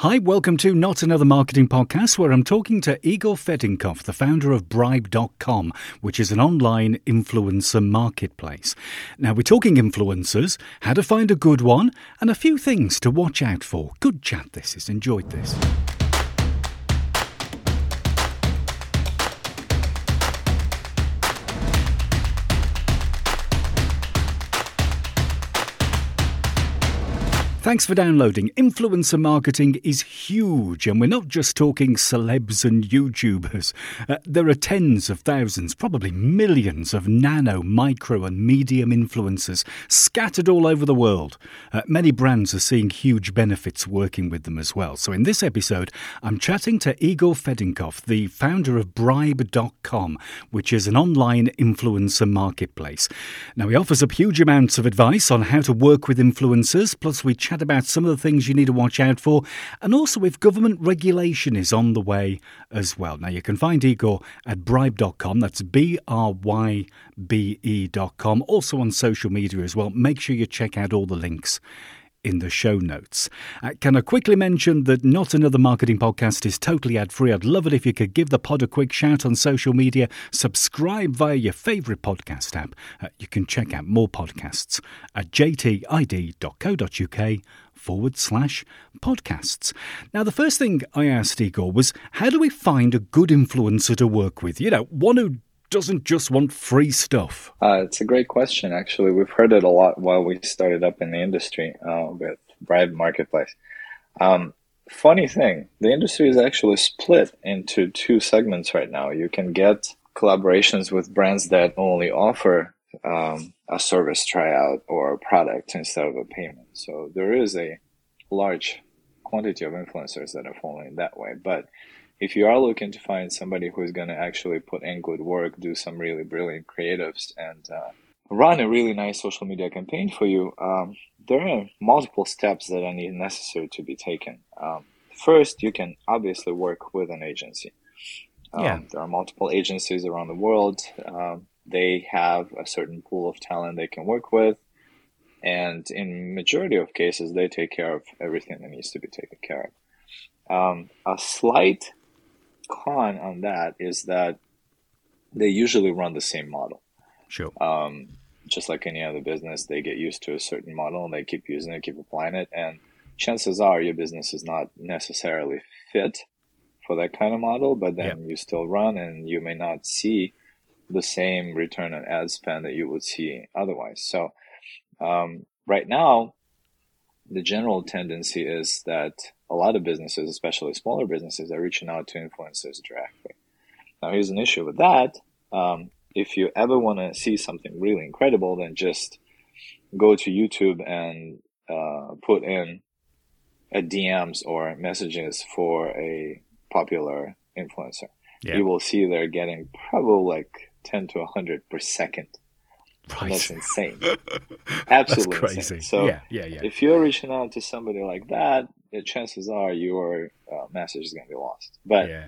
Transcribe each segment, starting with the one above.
Hi, welcome to Not Another Marketing Podcast, where I'm talking to Igor Fedenkoff, the founder of Brybe.com, which is an online influencer marketplace. Now, we're talking influencers, how to find a good one, and a few things to watch out for. Good chat, this is. Enjoyed this. Thanks for downloading. Influencer marketing is huge, and we're not just talking celebs and YouTubers. Uh, there are tens of thousands, probably millions of nano, micro, and medium influencers scattered all over the world. Uh, many brands are seeing huge benefits working with them as well. So, in this episode, I'm chatting to Igor Fedenkoff, the founder of Brybe.com, which is an online influencer marketplace. Now, he offers up huge amounts of advice on how to work with influencers, plus, we chat about some of the things you need to watch out for, and also if government regulation is on the way as well. Now, you can find Igor at brybe.com, that's B R Y B E.com, also on social media as well. Make sure you check out all the links in the show notes. Uh, can I quickly mention that Not Another Marketing Podcast is totally ad free? I'd love it if you could give the pod a quick shout on social media, subscribe via your favourite podcast app. Uh, you can check out more podcasts at jtid.co.uk forward slash podcasts. Now, the first thing I asked Igor was how do we find a good influencer to work with? You know, one who doesn't just want free stuff? Uh, it's a great question, actually. We've heard it a lot while we started up in the industry uh, with Brybe Marketplace. Um, funny thing, the industry is actually split into two segments right now. You can get collaborations with brands that only offer um, a service tryout or a product instead of a payment. So there is a large quantity of influencers that are following that way. But if you are looking to find somebody who is going to actually put in good work, do some really brilliant creatives, and uh, run a really nice social media campaign for you, um, there are multiple steps that are necessary to be taken. Um, first, you can obviously work with an agency. Um, yeah. There are multiple agencies around the world. Um, they have a certain pool of talent they can work with, and in majority of cases, they take care of everything that needs to be taken care of. Um, a slight con on that is that they usually run the same model. Sure. Um, just like any other business, they get used to a certain model and they keep using it, keep applying it, and chances are your business is not necessarily fit for that kind of model, but then yeah. you still run and you may not see the same return on ad spend that you would see otherwise. So, um, right now, the general tendency is that a lot of businesses, especially smaller businesses, are reaching out to influencers directly. Now, here's an issue with that. Um, if you ever want to see something really incredible, then just go to YouTube and uh, put in a DMs or messages for a popular influencer. Yeah. You will see they're getting probably like 10 to 100 per second. Right. That's insane. Absolutely That's insane. So yeah, yeah, yeah. if you're reaching out to somebody like that, the chances are your uh, message is going to be lost. But yeah.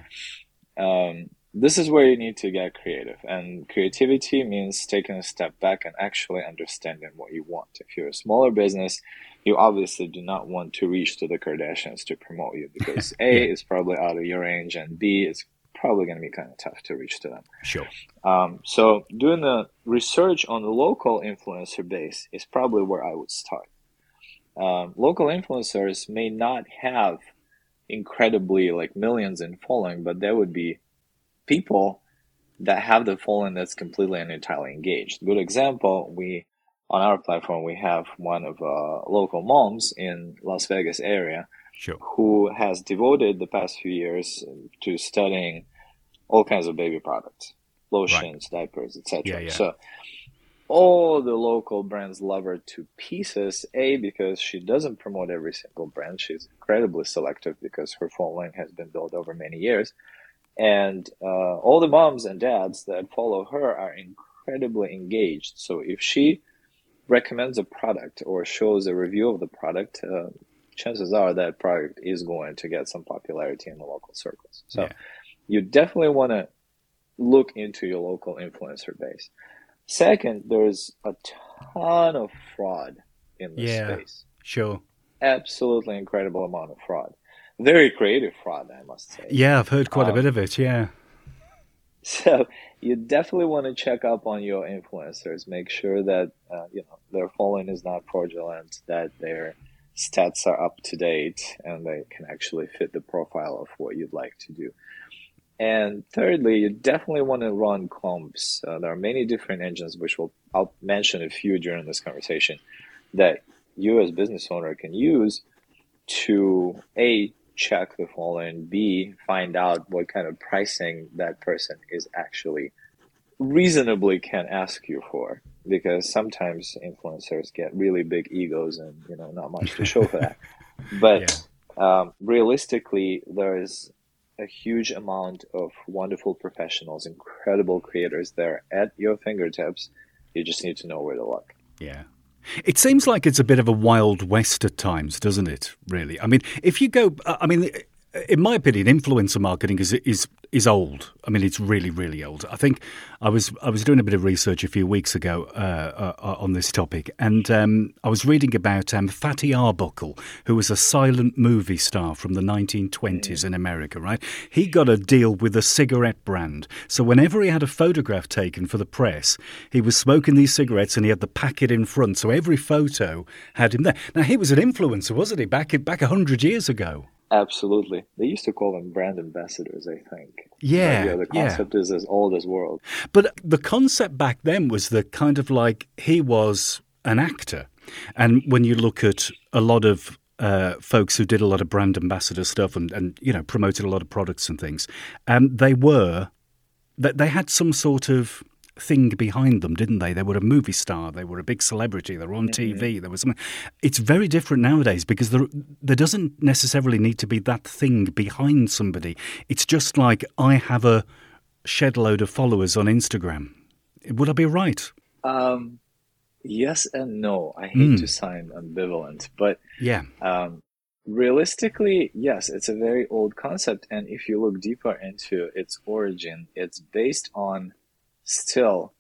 um, this is where you need to get creative. And creativity means taking a step back and actually understanding what you want. If you're a smaller business, you obviously do not want to reach to the Kardashians to promote you because A, yeah. is probably out of your range, and B, it's probably going to be kind of tough to reach to them. Sure. Um, so doing the research on the local influencer base is probably where I would start. Um, local influencers may not have incredibly like millions in following, but there would be people that have the following that's completely and entirely engaged. Good example, we on our platform we have one of uh, local moms in Las Vegas area sure. who has devoted the past few years to studying all kinds of baby products, lotions, right. diapers, etc. Yeah, yeah. So all the local brands love her to pieces. A because she doesn't promote every single brand. She's incredibly selective because her following has been built over many years, and uh, all the moms and dads that follow her are incredibly engaged. So if she recommends a product or shows a review of the product, uh, chances are that product is going to get some popularity in the local circles. So yeah. you definitely want to look into your local influencer base. Second, there's a ton of fraud in this yeah, space. Sure. Absolutely incredible amount of fraud. very creative fraud, I must say. Yeah, I've heard quite um, a bit of it. Yeah. So you definitely want to check up on your influencers. Make sure that uh, you know their following is not fraudulent, that their stats are up to date, and they can actually fit the profile of what you'd like to do. And thirdly, you definitely want to run comps. Uh, there are many different engines, which will I'll mention a few during this conversation, that you as business owner can use to a check the following, b find out what kind of pricing that person is actually reasonably can ask you for, because sometimes influencers get really big egos and you know not much to show for that. But yeah. um, realistically, there is a huge amount of wonderful professionals, incredible creators there at your fingertips. You just need to know where to look. Yeah. It seems like it's a bit of a wild west at times, doesn't it? Really. I mean, if you go, I mean, in my opinion, influencer marketing is is is old. I mean, it's really, really old. I think I was I was doing a bit of research a few weeks ago uh, uh, on this topic, and um, I was reading about um, Fatty Arbuckle, who was a silent movie star from the 1920s in America. Right, he got a deal with a cigarette brand, so whenever he had a photograph taken for the press, he was smoking these cigarettes, and he had the packet in front, so every photo had him there. Now he was an influencer, wasn't he? Back back hundred years ago. Absolutely. They used to call them brand ambassadors, I think. Yeah. The concept yeah. is as old as world. But the concept back then was the kind of like he was an actor. And when you look at a lot of uh, folks who did a lot of brand ambassador stuff and, and you know promoted a lot of products and things, um, they were that they had some sort of thing behind them, didn't they? They were a movie star, they were a big celebrity, they were on mm-hmm. TV. There was something. It's very different nowadays because there there doesn't necessarily need to be that thing behind somebody. It's just like I have a shed load of followers on Instagram. Would I be right? Um, yes and no. I hate mm. to sound ambivalent, but yeah. Um, realistically, yes, it's a very old concept, and if you look deeper into its origin, it's based on still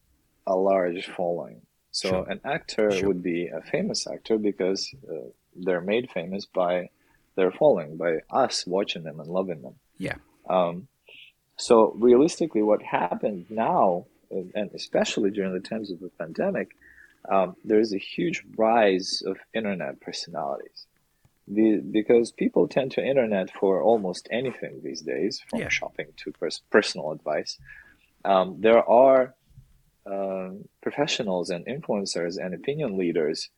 a large following. So sure. an actor sure. would be a famous actor because uh, they're made famous by their following, by us watching them and loving them. Yeah. Um, so realistically, what happened now, and especially during the times of the pandemic, um, there is a huge rise of internet personalities. The, because people tend to internet for almost anything these days, from yeah. shopping to pers- personal advice um, there are uh, professionals and influencers and opinion leaders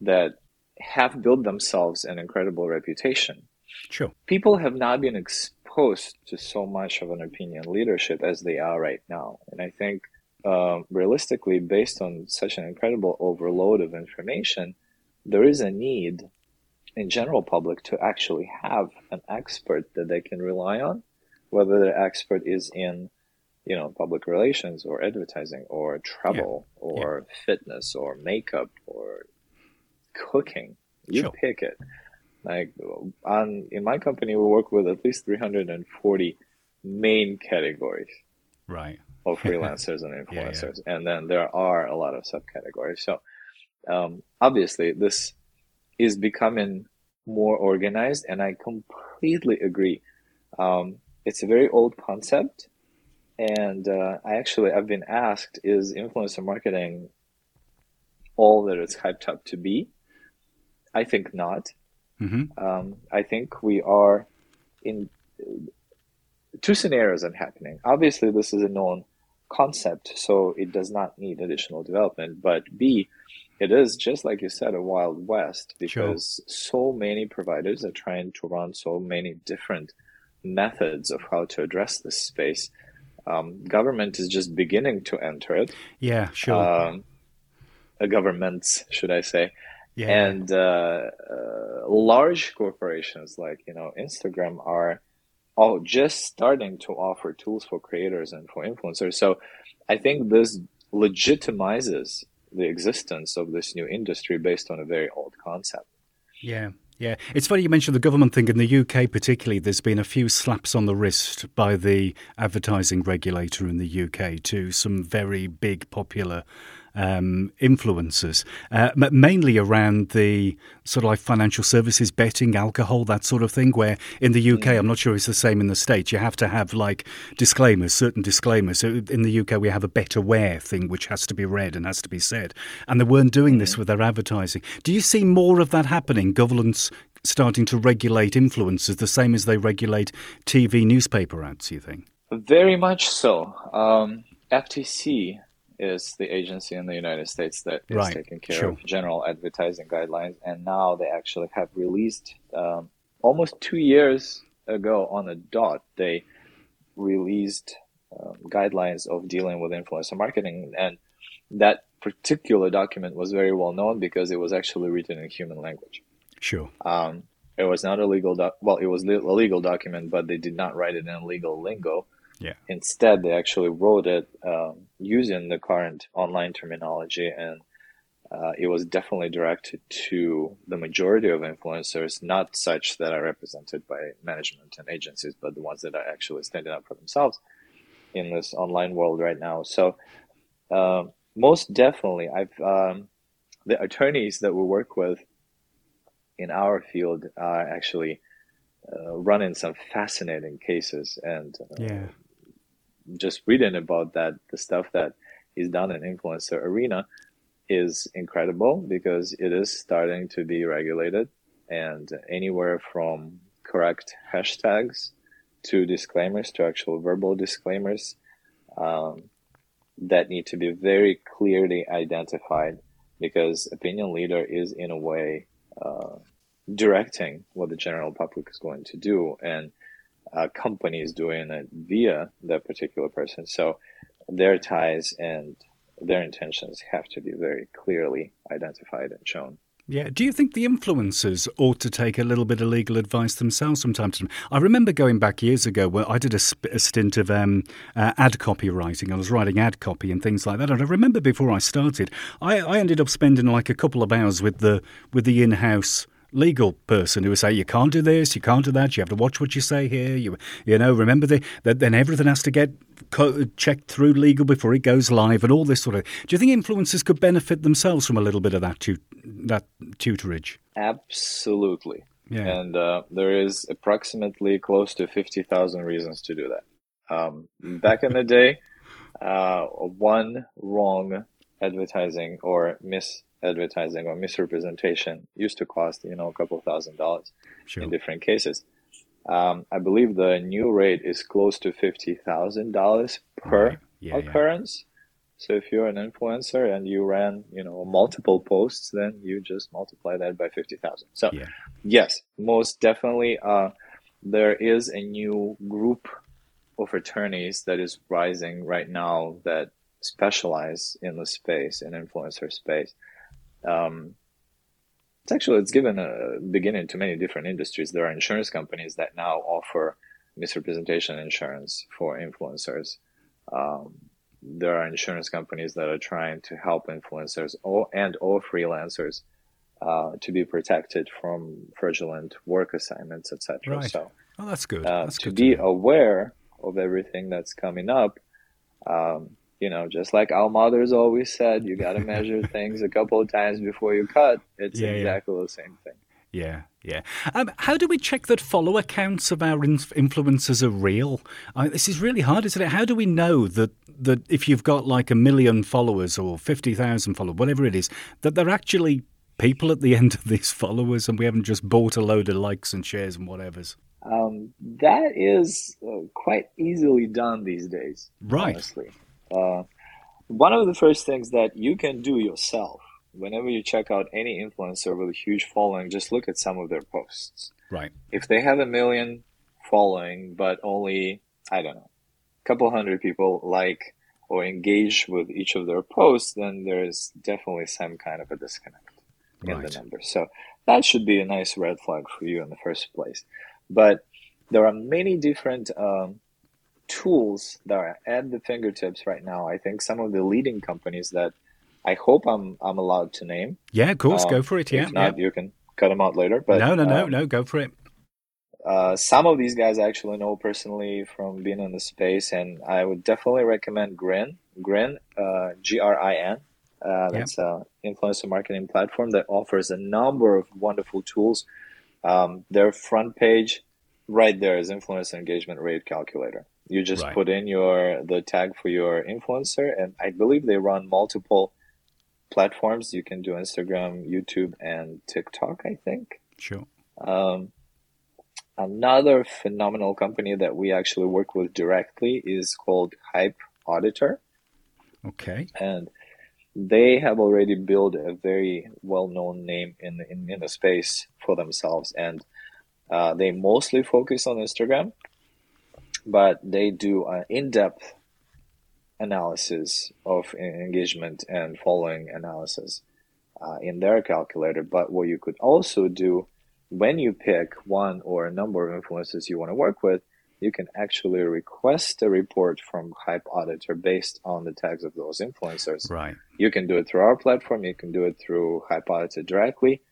that have built themselves an incredible reputation. Sure. People have not been exposed to so much of an opinion leadership as they are right now. And I think uh, realistically, based on such an incredible overload of information, there is a need in general public to actually have an expert that they can rely on, whether the expert is in you know, public relations or advertising or travel yeah. or yeah. fitness or makeup or cooking. You sure. pick it. Like on in my company, we work with at least 340 main categories. Right. Of freelancers and influencers, yeah, and then there are a lot of subcategories. So um, obviously, this is becoming more organized, and I completely agree. Um, it's a very old concept and uh, I actually I've been asked, is influencer marketing all that it's hyped up to be? I think not. Mm-hmm. Um, I think we are in two scenarios are happening. Obviously, this is a known concept, so it does not need additional development. But B, it is just like you said, a wild west because sure. so many providers are trying to run so many different methods of how to address this space um, government is just beginning to enter it. Yeah, sure. Um, uh, governments, should I say? Yeah. And uh, uh, large corporations like you know Instagram are all just starting to offer tools for creators and for influencers. So I think this legitimizes the existence of this new industry based on a very old concept. Yeah, yeah, it's funny you mentioned the government thing. In the UK, particularly, there's been a few slaps on the wrist by the advertising regulator in the UK to some very big, popular um, influencers, uh, mainly around the sort of like financial services, betting, alcohol, that sort of thing. Where in the UK, I'm not sure it's the same in the States, you have to have like disclaimers, certain disclaimers. So in the UK, we have a better wear thing which has to be read and has to be said. And they weren't doing this with their advertising. Do you see more of that happening? Governments starting to regulate influencers the same as they regulate TV newspaper ads, you think? Very much so. Um, FTC is the agency in the United States that is right. taking care sure. of general advertising guidelines, and now they actually have released um, almost two years ago on a dot. They released um, guidelines of dealing with influencer marketing, and that particular document was very well known because it was actually written in human language. Sure. Um, it was not a legal doc- well, it was a legal document, but they did not write it in legal lingo. Yeah. Instead, they actually wrote it um, using the current online terminology, and uh, it was definitely directed to the majority of influencers, not such that are represented by management and agencies, but the ones that are actually standing up for themselves in this online world right now. So, uh, most definitely, I've um, the attorneys that we work with in our field are actually uh, running some fascinating cases and uh, yeah. Just reading about that the stuff that is done in influencer arena is incredible because it is starting to be regulated and anywhere from correct hashtags to disclaimers to actual verbal disclaimers um, that need to be very clearly identified because opinion leader is in a way uh, directing what the general public is going to do. And is doing it via that particular person so their ties and their intentions have to be very clearly identified and shown yeah. Do you think the influencers ought to take a little bit of legal advice themselves from time to time? I remember going back years ago where I did a, a stint of um, uh, ad copywriting. I was writing ad copy and things like that. And I remember before I started, I, I ended up spending like a couple of hours with the with the in-house legal person who would say you can't do this, you can't do that, you have to watch what you say here. You you know, remember the, that then everything has to get co- checked through legal before it goes live and all this sort of. Do you think influencers could benefit themselves from a little bit of that tu- that tutorage? Absolutely. Yeah. And uh, there is approximately close to fifty thousand reasons to do that. Um, back in the day, uh, one wrong advertising or mis advertising or misrepresentation used to cost you know a couple thousand dollars sure. in different cases. Um, I believe the new rate is close to fifty thousand dollars per right. yeah, occurrence. Yeah. So if you're an influencer and you ran, you know, multiple posts, then you just multiply that by fifty thousand. So yeah. yes, most definitely, uh, there is a new group of attorneys that is rising right now that specialize in the space in influencer space um, it's actually it's given a beginning to many different industries. There are insurance companies that now offer misrepresentation insurance for influencers. Um, there are insurance companies that are trying to help influencers or, and or freelancers uh, to be protected from fraudulent work assignments, etc. Right. So, oh, that's good. Uh, that's to good be to aware of everything that's coming up, um, you know, just like our mothers always said, you got to measure things a couple of times before you cut. It's yeah, exactly yeah. the same thing. Yeah, yeah. Um, how do we check that follower counts of our influencers are real? Uh, this is really hard, isn't it? How do we know that that if you've got like a million followers or fifty thousand followers, whatever it is, that they're actually people at the end of these followers, and we haven't just bought a load of likes and shares and whatever's? Um, that is uh, quite easily done these days. Right. Honestly. Uh, one of the first things that you can do yourself whenever you check out any influencer with a huge following, just look at some of their posts. Right. If they have a million following, but only, I don't know, a couple hundred people like or engage with each of their posts, then there's definitely some kind of a disconnect in the numbers. So that should be a nice red flag for you in the first place. But there are many different um, tools that are at the fingertips right now. I think some of the leading companies that I hope I'm I'm allowed to name. Yeah, of course, um, go for it. Yeah, if not, yeah. you can cut them out later. But no, no, no, um, no, go for it. Uh, some of these guys I actually know personally from being in the space, and I would definitely recommend Grin. Grin, uh, G R I N. Uh, that's an influencer marketing platform that offers a number of wonderful tools. Um, their front page, right there, is influencer engagement rate calculator. You just right. put in your the tag for your influencer, and I believe they run multiple platforms. You can do Instagram, YouTube, and TikTok. I think. Sure. Um, another phenomenal company that we actually work with directly is called Hype Auditor. Okay. And they have already built a very well-known name in in, in the space for themselves, and uh, they mostly focus on Instagram, but they do an in-depth analysis of engagement and following analysis uh, in their calculator. But what you could also do when you pick one or a number of influencers you want to work with, you can actually request a report from Hype Auditor based on the tags of those influencers. Right. You can do it through our platform. You can do it through Hype Auditor directly.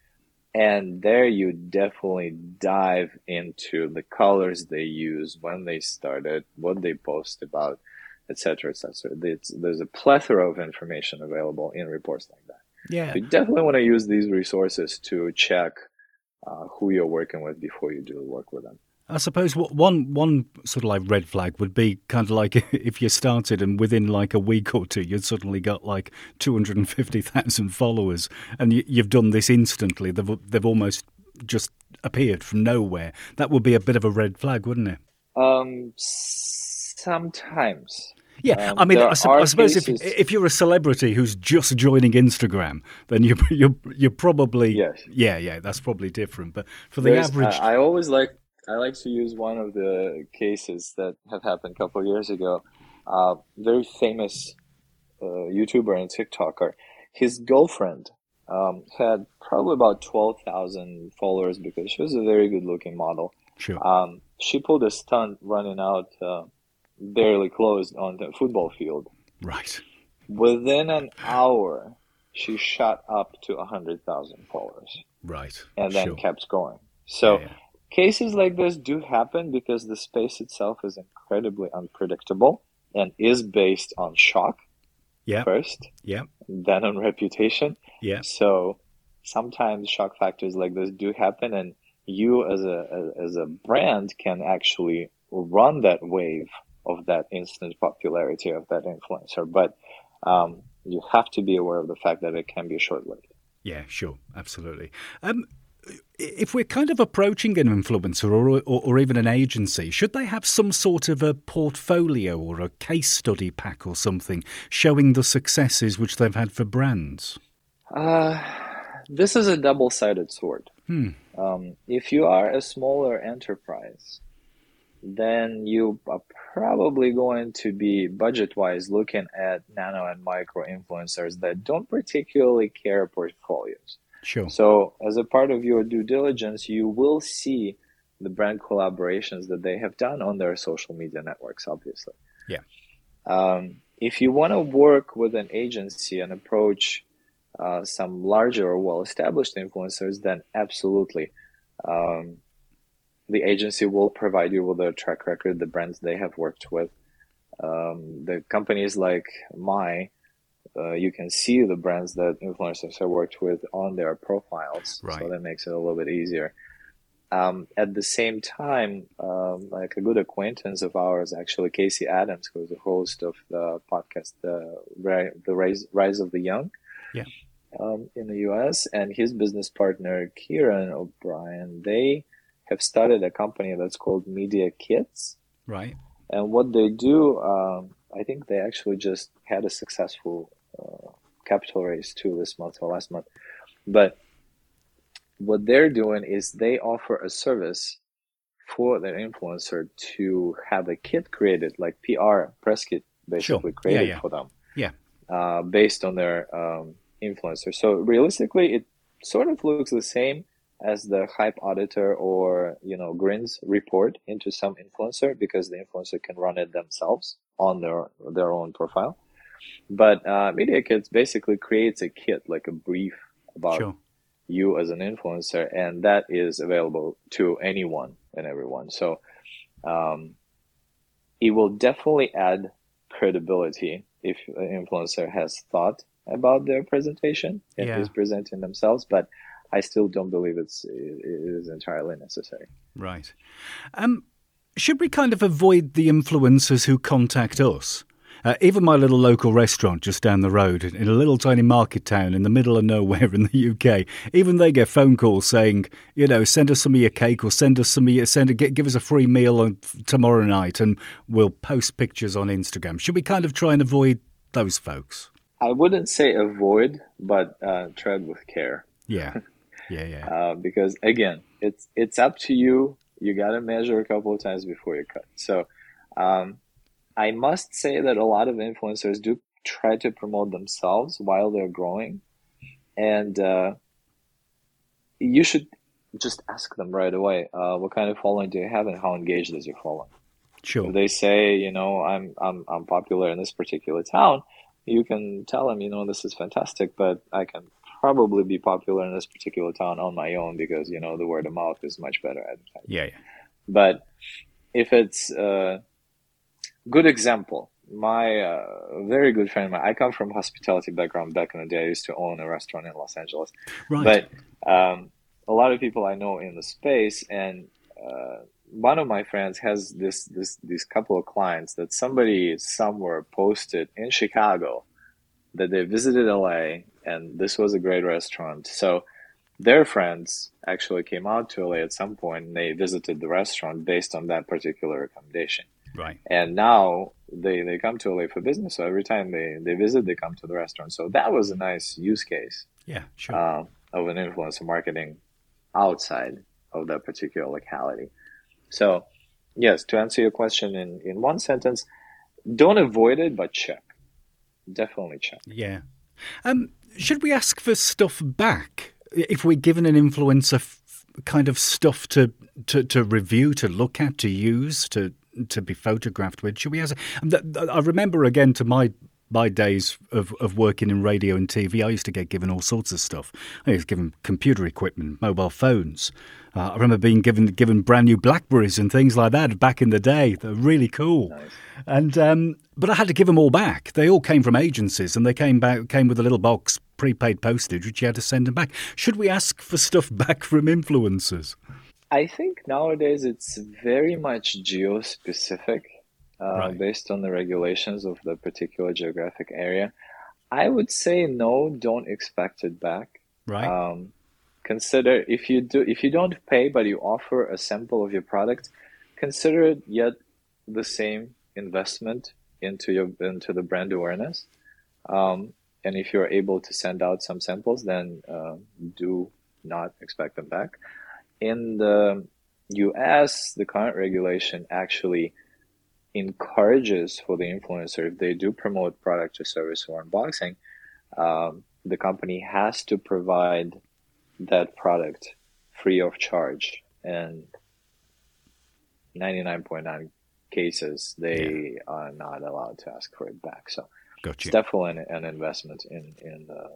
And there you definitely dive into the colors they use, when they started, what they post about, etc., etc. There's a plethora of information available in reports like that. Yeah. You definitely want to use these resources to check uh, who you're working with before you do work with them. I suppose one one sort of like red flag would be kind of like if you started and within like a week or two you'd suddenly got like two hundred and fifty thousand followers and you, have done this instantly. They've they've almost just appeared from nowhere. That would be a bit of a red flag, wouldn't it? Um, sometimes. Yeah, um, I mean, I, su- I, suppose cases... if if you're a celebrity who's just joining Instagram, then you you you're probably yes. yeah yeah that's probably different. But for the There's, average, I, I always like I like to use one of the cases that have happened a couple of years ago. Uh, very famous uh, YouTuber and TikToker. His girlfriend um, had probably about 12,000 followers because she was a very good looking model. Sure. Um, she pulled a stunt running out uh, barely closed on the football field. Right. Within an hour, she shot up to 100,000 followers. Right. And then sure. kept going. So, yeah, yeah cases like this do happen because the space itself is incredibly unpredictable and is based on shock yeah. first, yeah. then on reputation. Yeah. So sometimes shock factors like this do happen, and you as a as a brand can actually run that wave of that instant popularity of that influencer, but um, you have to be aware of the fact that it can be short lived. Yeah, sure, absolutely. Um, if we're kind of approaching an influencer or, or, or, even an agency, should they have some sort of a portfolio or a case study pack or something showing the successes which they've had for brands? Uh, this is a double sided sword. Hmm. Um, if you are a smaller enterprise, then you are probably going to be budget wise looking at nano and micro influencers that don't particularly care portfolios. Sure. So, as a part of your due diligence, you will see the brand collaborations that they have done on their social media networks, obviously. Yeah. Um, if you want to work with an agency and approach uh, some larger or well established influencers, then absolutely. Um, the agency will provide you with a track record, the brands they have worked with. Um, the companies like My uh, you can see the brands that influencers have worked with on their profiles. Right. So that makes it a little bit easier. Um, at the same time, um, like a good acquaintance of ours, actually, Casey Adams, who is the host of the podcast, uh, The Rise, Rise of the Young, yeah. um, in the US, and his business partner, Kieran O'Brien, they have started a company that's called Media Kits. Right. And what they do, um, I think they actually just had a successful uh, capital raise too this month or last month. But what they're doing is they offer a service for their influencer to have a kit created, like PR press kit, basically sure. created yeah, yeah. for them. Yeah. Uh, based on their um, influencer. So realistically, it sort of looks the same as the hype auditor or you know grins report into some influencer because the influencer can run it themselves on their their own profile but uh, Media Kits basically creates a kit, like a brief about sure. you as an influencer, and that is available to anyone and everyone. So um, it will definitely add credibility if an influencer has thought about their presentation and yeah. who's presenting themselves, but I still don't believe it's it is entirely necessary. Right. Um, should we kind of avoid the influencers who contact us? Uh, even my little local restaurant just down the road in a little tiny market town in the middle of nowhere in the UK, even they get phone calls saying, you know, send us some of your cake or send us some of your, send, give us a free meal on, tomorrow night and we'll post pictures on Instagram. Should we kind of try and avoid those folks? I wouldn't say avoid, but uh, tread with care. Yeah. Yeah, yeah. Uh, because again, it's it's up to you. You got to measure a couple of times before you cut. So, um, I must say that a lot of influencers do try to promote themselves while they're growing, and uh, you should just ask them right away, uh, what kind of following do you have, and how engaged is your following. Sure. If they say, you know, I'm I'm I'm popular in this particular town, you can tell them, you know, this is fantastic, but I can probably be popular in this particular town on my own because you know the word of mouth is much better advertising. Yeah, yeah. But if it's a good example, my uh, very good friend, I come from hospitality background. Back in the day, I used to own a restaurant in Los Angeles. Right. But um, a lot of people I know in the space, and uh, one of my friends has this this these couple of clients that somebody somewhere posted in Chicago that they visited LA and this was a great restaurant. So their friends actually came out to LA at some point and they visited the restaurant based on that particular recommendation. Right. And now they, they come to LA for business. So every time they, they visit, they come to the restaurant. So that was a nice use case. Yeah, sure. Uh, of an influencer marketing outside of that particular locality. So, yes, to answer your question in, in one sentence, don't avoid it, but check. Definitely check. Yeah. Um, should we ask for stuff back if we're given an influencer f- kind of stuff to, to, to review, to look at, to use, to to be photographed with? Should we ask? I remember again to my my days of, of working in radio and TV, I used to get given all sorts of stuff. I was given computer equipment, mobile phones. Uh, I remember being given given brand new Blackberries and things like that back in the day. They're really cool. Nice. And um, but I had to give them all back. They all came from agencies, and they came back came with a little box, prepaid postage, which you had to send them back. Should we ask for stuff back from influencers? I think nowadays it's very much geo specific uh, right. based on the regulations of the particular geographic area. I would say no, don't expect it back. Right. Um, consider if you do if you don't pay but you offer a sample of your product, consider it yet the same investment into your into the brand awareness. Um, and if you're able to send out some samples, then uh, do not expect them back. In the U.S., the current regulation actually encourages for the influencer if they do promote product or service or unboxing, um, the company has to provide that product free of charge and 99.9 cases they yeah. are not allowed to ask for it back so it's definitely an, an investment in in uh,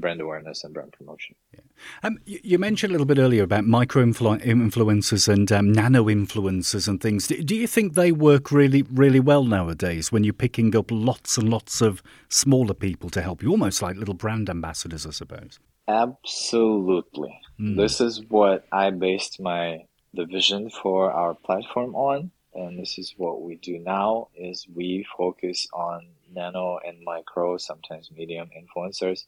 brand awareness and brand promotion. Yeah. Um, you, you, mentioned a little bit earlier about micro influencers and um, nano influencers and things. Do, do, you think they work really, really well nowadays when you're picking up lots and lots of smaller people to help you, almost like little brand ambassadors, I suppose? Absolutely. Mm. This is what I based my the vision for our platform on, and this is what we do now. Is we focus on nano and micro, sometimes medium influencers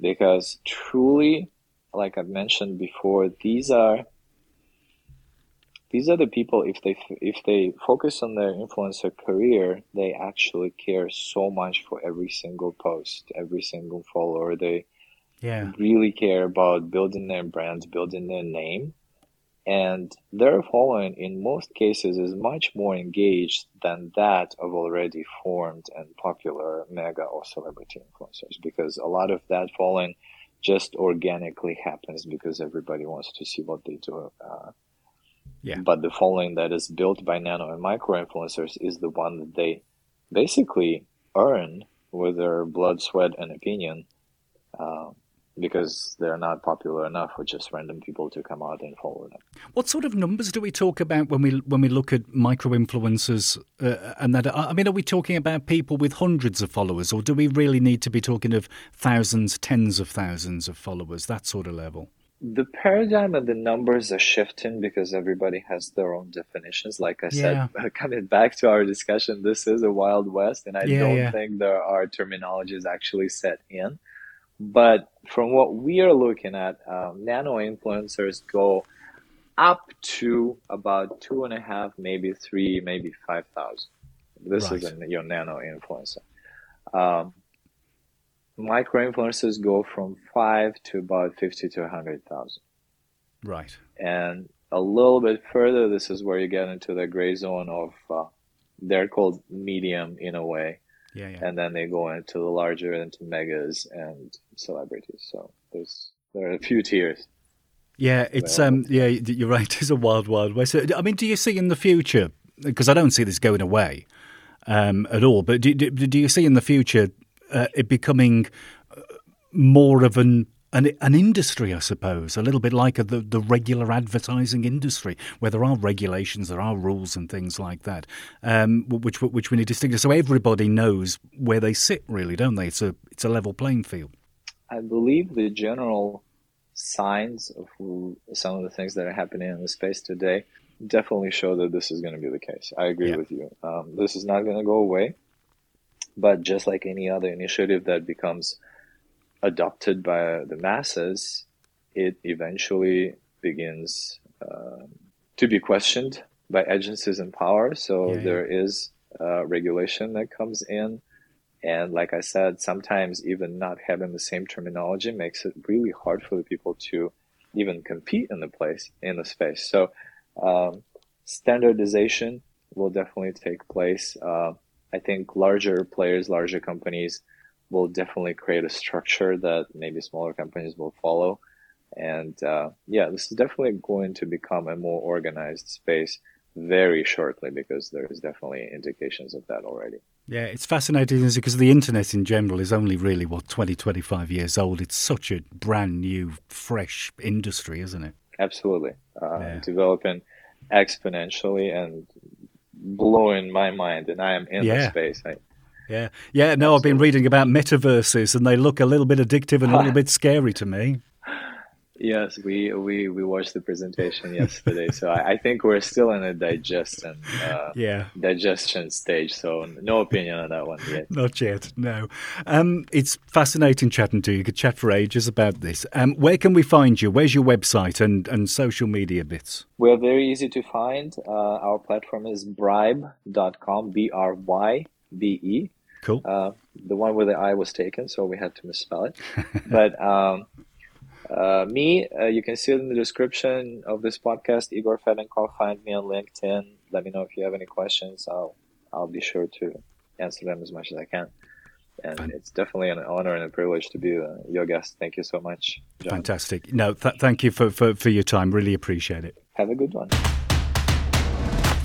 because truly, like I've mentioned before, these are these are the people if they if they focus on their influencer career they actually care so much for every single post every single follower they yeah. really care about building their brands building their name and their following in most cases is much more engaged than that of already formed and popular mega or celebrity influencers because a lot of that following just organically happens because everybody wants to see what they do uh, yeah. but the following that is built by nano and micro influencers is the one that they basically earn with their blood sweat and opinion uh, because they're not popular enough for just random people to come out and follow them. What sort of numbers do we talk about when we when we look at micro influencers? Uh, and that I mean, are we talking about people with hundreds of followers, or do we really need to be talking of thousands, tens of thousands of followers, that sort of level? The paradigm and the numbers are shifting because everybody has their own definitions. Like I said, yeah. coming back to our discussion, this is a wild west, and I yeah, don't yeah. think there are terminologies actually set in. But from what we are looking at, um, nano influencers go up to about two and a half, maybe three, maybe five thousand. This right. is a, your nano influencer. Um, micro influencers go from five to about fifty to a hundred thousand. Right. And a little bit further, this is where you get into the gray zone of uh, they're called medium in a way yeah, yeah. And then they go into the larger, into megas and celebrities. So there's there are a few tiers. Yeah, it's um, yeah, you're right. It's a wild, wild west. I mean, do you see in the future? Because I don't see this going away um, at all. But do, do, do you see in the future uh, it becoming uh, more of an an, an industry, I suppose, a little bit like a, the, the regular advertising industry, where there are regulations, there are rules and things like that, um, which which we need to distinguish. So everybody knows where they sit, really, don't they? It's a it's a level playing field. I believe the general signs of some of the things that are happening in the space today definitely show that this is going to be the case. I agree yeah. with you. Um, this is not going to go away, but just like any other initiative that becomes adopted by the masses, it eventually begins um, to be questioned by agencies in power. So yeah, there yeah. is regulation that comes in. And like I said, sometimes even not having the same terminology makes it really hard for the people to even compete in the place, in the space. So um, standardization will definitely take place. Uh, I think larger players, larger companies will definitely create a structure that maybe smaller companies will follow. And uh, yeah, this is definitely going to become a more organized space very shortly because there is definitely indications of that already. Yeah, it's fascinating because the internet in general is only really, what, 20, 25 years old. It's such a brand new, fresh industry, isn't it? Absolutely. Uh, yeah. Developing exponentially and blowing my mind, and I am in yeah. the space. I, yeah, yeah. No, I've been reading about metaverses, and they look a little bit addictive and a little bit scary to me. Yes, we we we watched the presentation yesterday, so I, I, think we're still in a digestion, uh, yeah, digestion stage. So no opinion on that one yet. Not yet, no. Um, it's fascinating chatting to you. You could chat for ages about this. Um, where can we find you? Where's your website and and social media bits? We're very easy to find. Uh, our platform is brybe.com, b r y b e Cool. Uh, the one where the I was taken, so we had to misspell it. but um, uh, me, uh, you can see it in the description of this podcast. Igor Fedenkoff. Find me on LinkedIn. Let me know if you have any questions. I'll I'll be sure to answer them as much as I can. And Fine. it's definitely an honor and a privilege to be uh, your guest. Thank you so much. John. Fantastic. No, th- thank you for, for, for your time. Really appreciate it. Have a good one.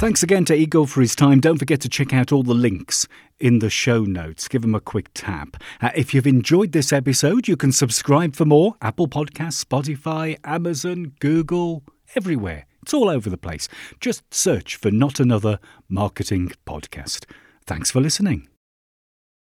Thanks again to Igor for his time. Don't forget to check out all the links in the show notes. Give them a quick tap. Uh, if you've enjoyed this episode, you can subscribe for more Apple Podcasts, Spotify, Amazon, Google, everywhere. It's all over the place. Just search for Not Another Marketing Podcast. Thanks for listening.